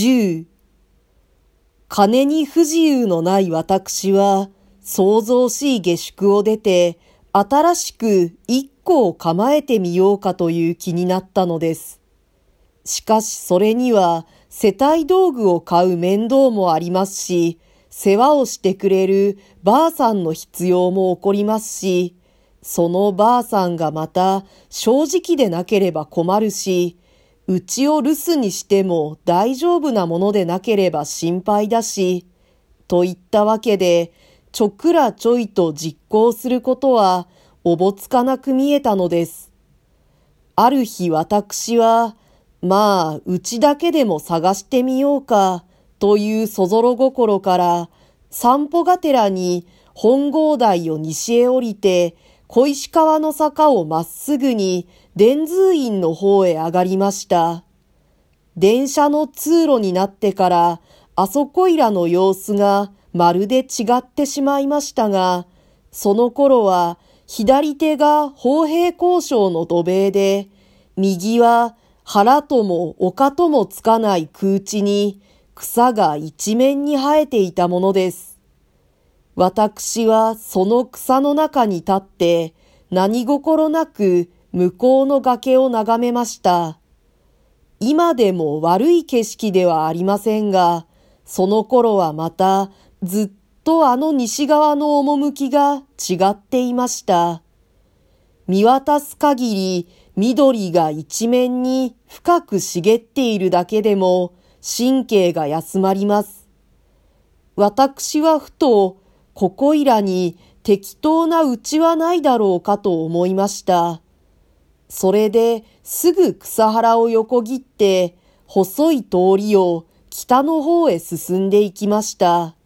10金に不自由のない私は、創造しい下宿を出て、新しく一個を構えてみようかという気になったのです。しかしそれには世帯道具を買う面倒もありますし、世話をしてくれるばあさんの必要も起こりますし、そのばあさんがまた正直でなければ困るし、うちを留守にしても大丈夫なものでなければ心配だし、といったわけで、ちょくらちょいと実行することはおぼつかなく見えたのです。ある日私は、まあ、うちだけでも探してみようか、というそぞろ心から、散歩がてらに本郷台を西へ降りて、小石川の坂をまっすぐに電通院の方へ上がりました。電車の通路になってから、あそこいらの様子がまるで違ってしまいましたが、その頃は左手が砲兵交渉の土塀で、右は腹とも丘ともつかない空地に草が一面に生えていたものです。私はその草の中に立って何心なく向こうの崖を眺めました。今でも悪い景色ではありませんが、その頃はまたずっとあの西側の趣が違っていました。見渡す限り緑が一面に深く茂っているだけでも神経が休まります。私はふとここいらに適当なうちはないだろうかと思いました。それですぐ草原を横切って細い通りを北の方へ進んでいきました。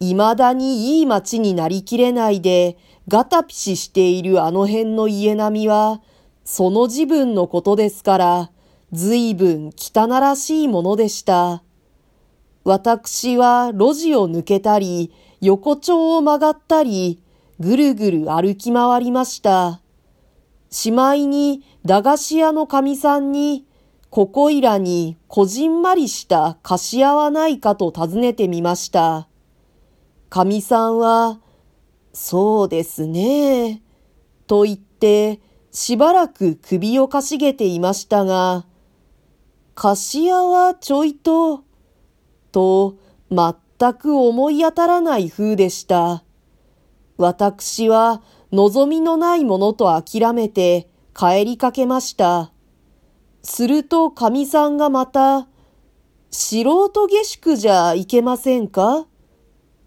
未だにいい町になりきれないで、ガタピシしているあの辺の家並みは、その自分のことですから、随分汚らしいものでした。私は路地を抜けたり、横丁を曲がったり、ぐるぐる歩き回りました。しまいに駄菓子屋の神さんに、ここいらにこじんまりした菓子屋はないかと尋ねてみました。神さんは、そうですね、と言って、しばらく首をかしげていましたが、菓子屋はちょいと、と、全全く思い当たらない風でした。私は望みのないものと諦めて帰りかけました。すると神さんがまた、素人下宿じゃいけませんか？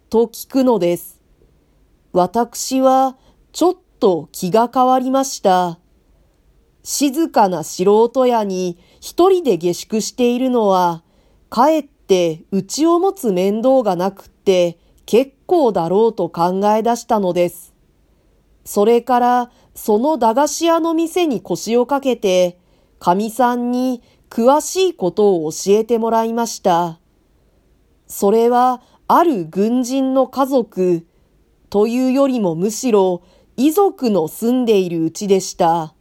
と聞くのです。私はちょっと気が変わりました。静かな素人屋に一人で下宿しているのは、かえって家を持つ面倒がなくって結構だろうと考え出したのです。それからその駄菓子屋の店に腰をかけて、かみさんに詳しいことを教えてもらいました。それはある軍人の家族というよりもむしろ遺族の住んでいるうちでした。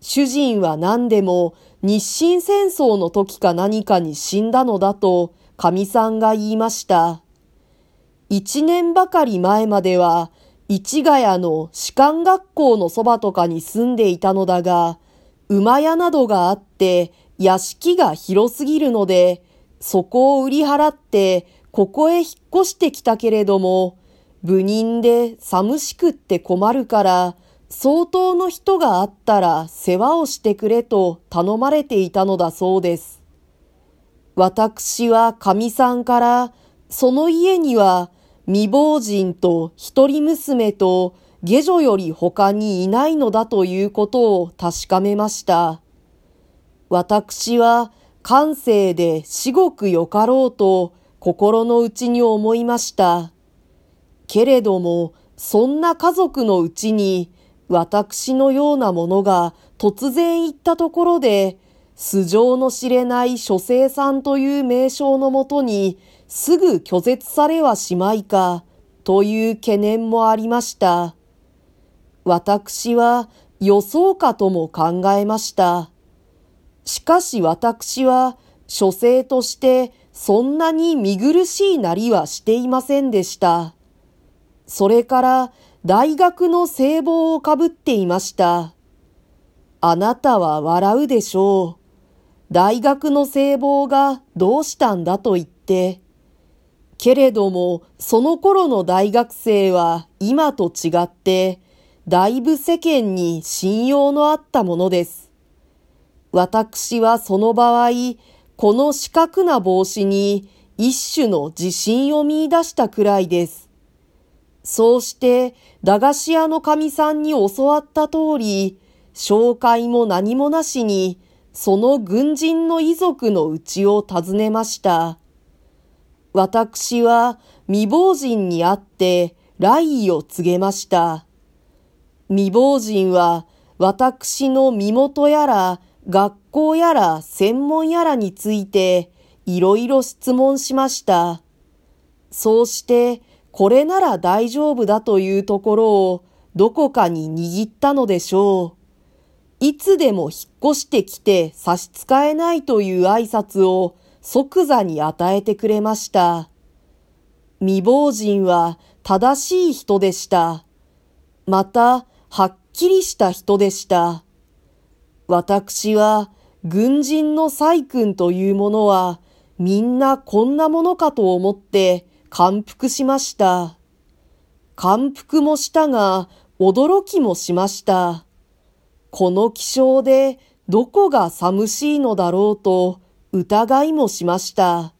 主人は何でも日清戦争の時か何かに死んだのだと神さんが言いました。一年ばかり前までは市ヶ谷の士官学校のそばとかに住んでいたのだが、馬屋などがあって屋敷が広すぎるので、そこを売り払ってここへ引っ越してきたけれども、部人で寂しくって困るから、相当の人があったら世話をしてくれと頼まれていたのだそうです。私は神さんから、その家には未亡人と一人娘と下女より他にいないのだということを確かめました。私は感性で至極よかろうと心の内に思いました。けれども、そんな家族のうちに、私のようなものが突然行ったところで、素性の知れない書生さんという名称のもとに、すぐ拒絶されはしまいか、という懸念もありました。私は予想かとも考えました。しかし私は書生としてそんなに見苦しいなりはしていませんでした。それから大学の聖望をかぶっていました。あなたは笑うでしょう。大学の聖望がどうしたんだと言って。けれども、その頃の大学生は今と違って、だいぶ世間に信用のあったものです。私はその場合、この四角な帽子に一種の自信を見出したくらいです。そうして、駄菓子屋の神さんに教わった通り、紹介も何もなしに、その軍人の遺族のうちを訪ねました。私は未亡人に会って来意を告げました。未亡人は私の身元やら学校やら専門やらについていろいろ質問しました。そうしてこれなら大丈夫だというところをどこかに握ったのでしょう。いつでも引っ越してきて差し支えないという挨拶を即座に与えてくれました。未亡人は正しい人でした。また、はっきりした人でした。私は、軍人の細君というものは、みんなこんなものかと思って感服しました。感服もしたが、驚きもしました。この気象でどこが寂しいのだろうと疑いもしました。